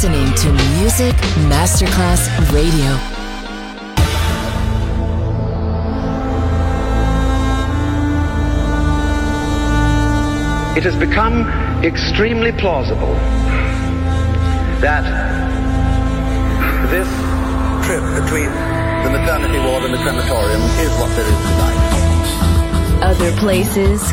listening to Music Masterclass Radio. It has become extremely plausible that this trip between the maternity ward and the crematorium is what there is tonight. Other places,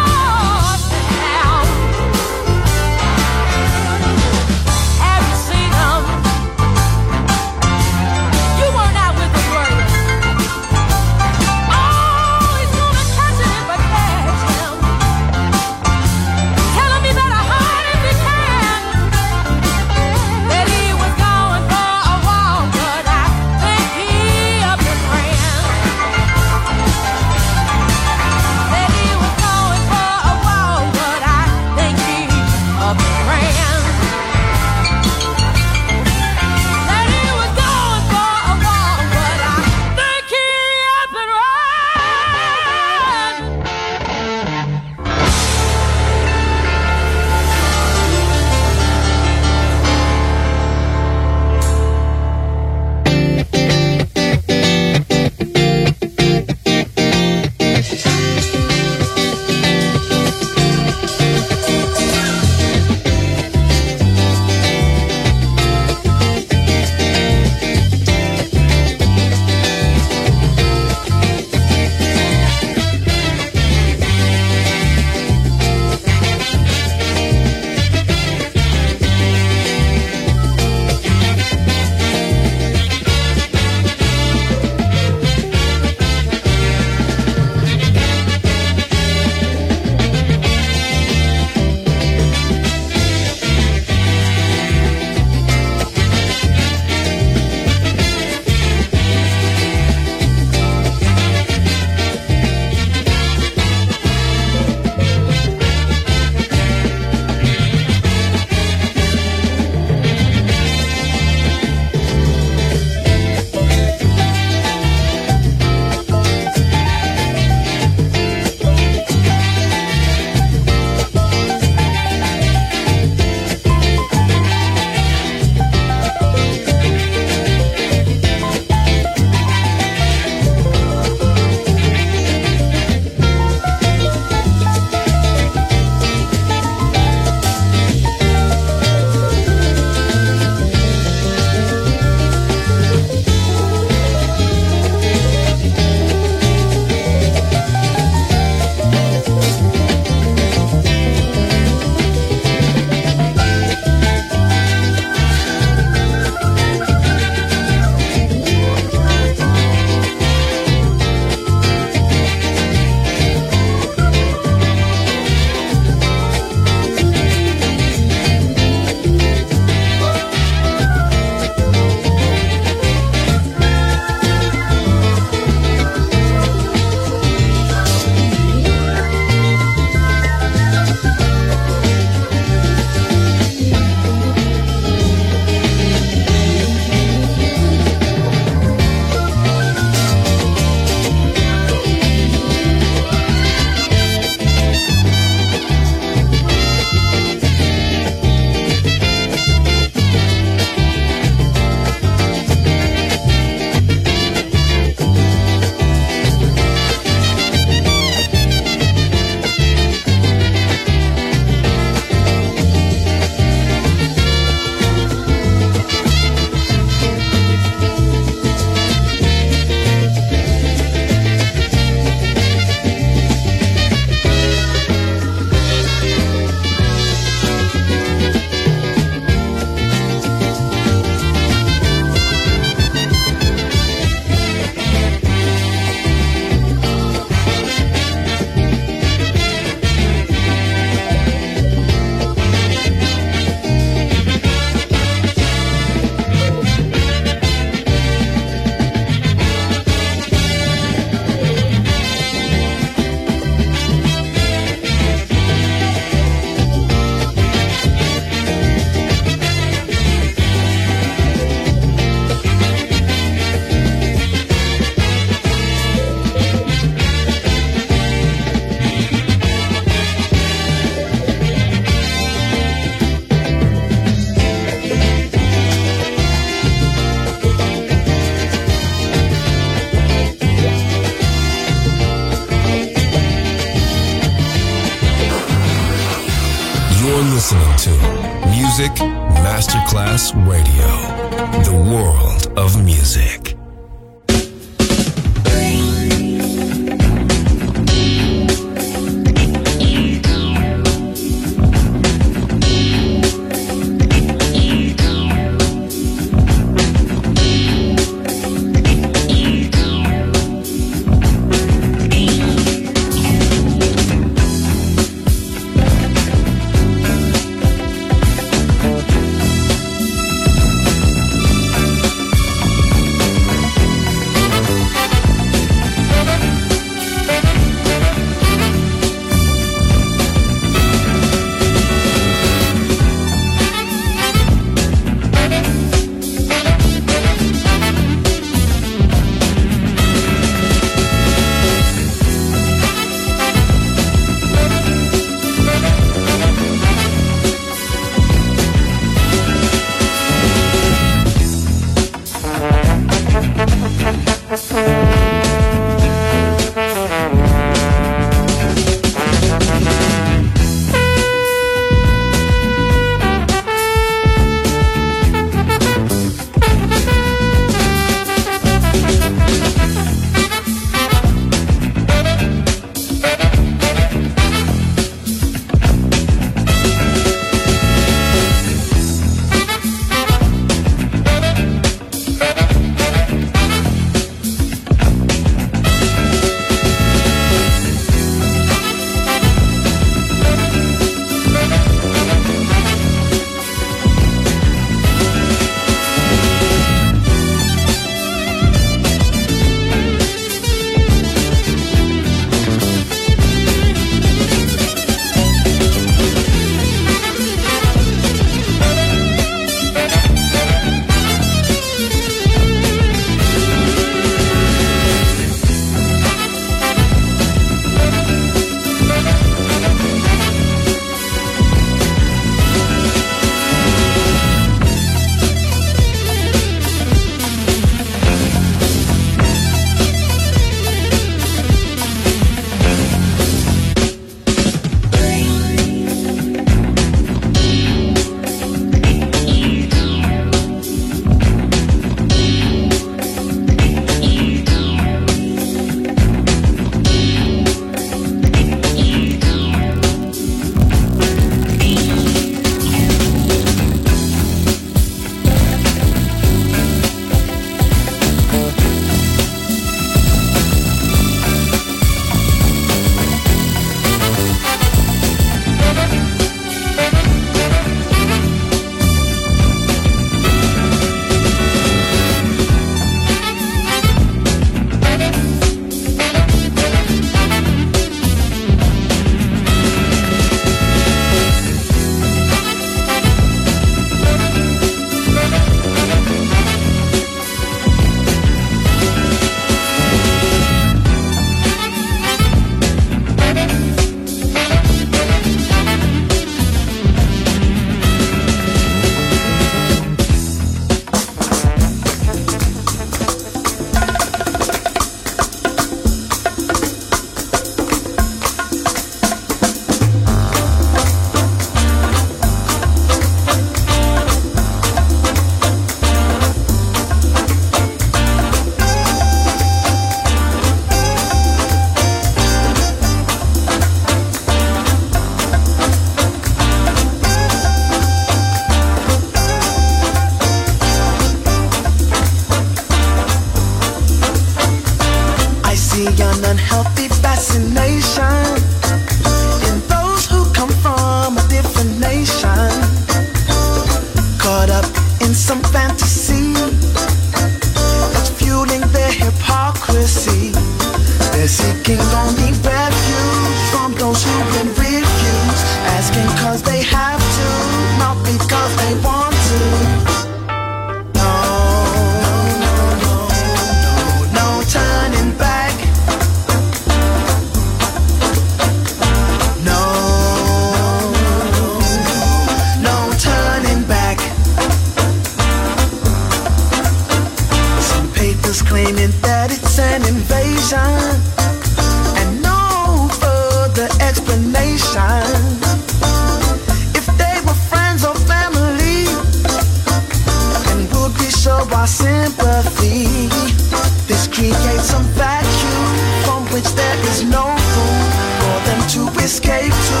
escape to,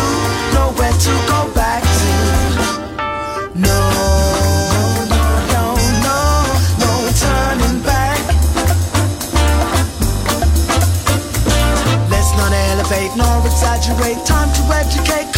nowhere to go back to. No. nor exaggerate. Time to educate.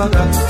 Bye-bye.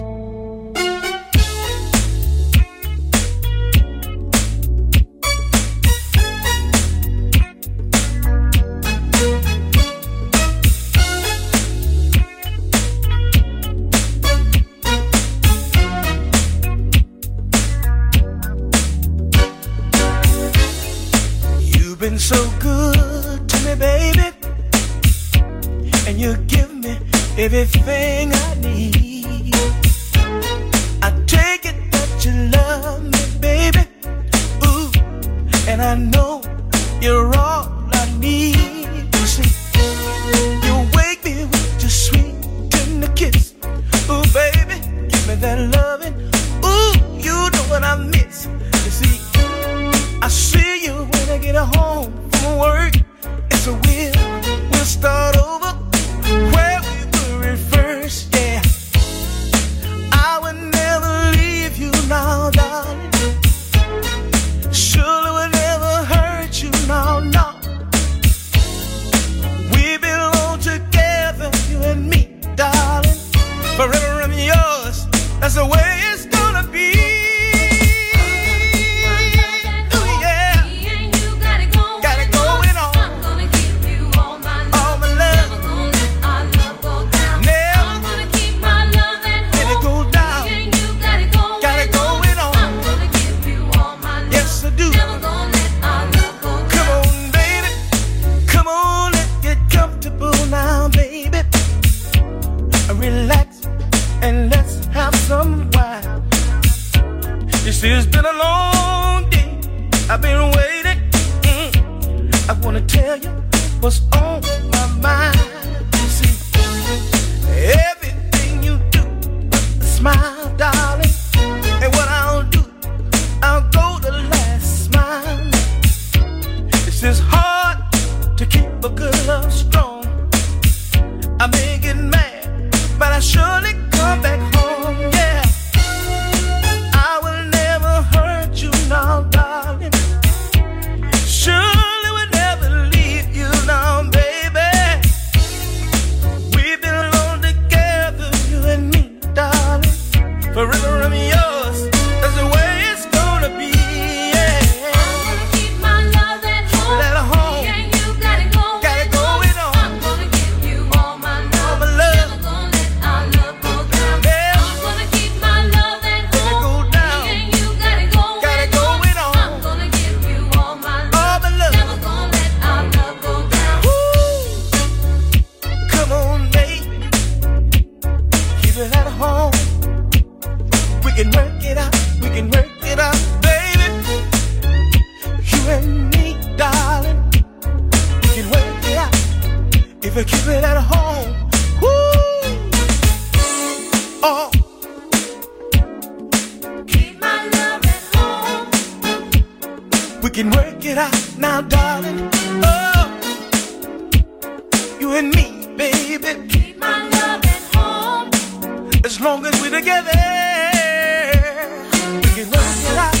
if I keep it at home. Woo! Oh. Keep my love at home. We can work it out now, darling. Oh, you and me, baby. Keep my love at home. As long as we're together, we can work it out.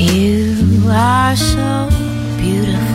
You are so beautiful.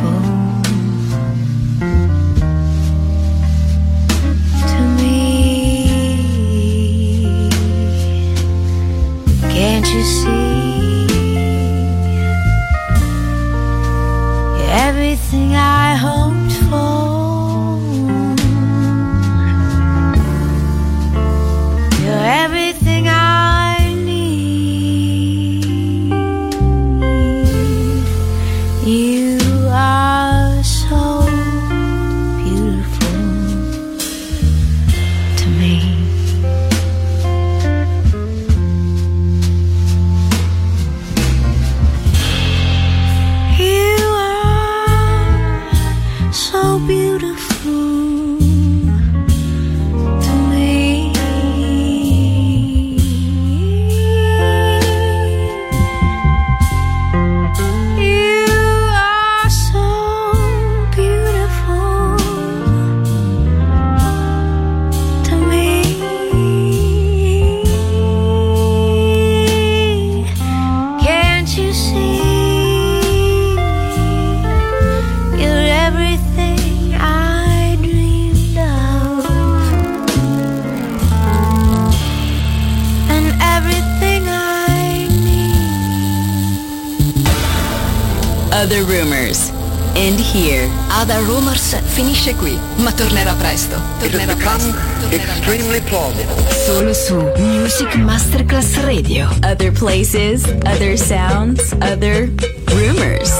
finisce qui, ma tornerà presto. Tornerà presto. Extremely plausible. Solo su Music Masterclass Radio. Other places, other sounds, other rumors.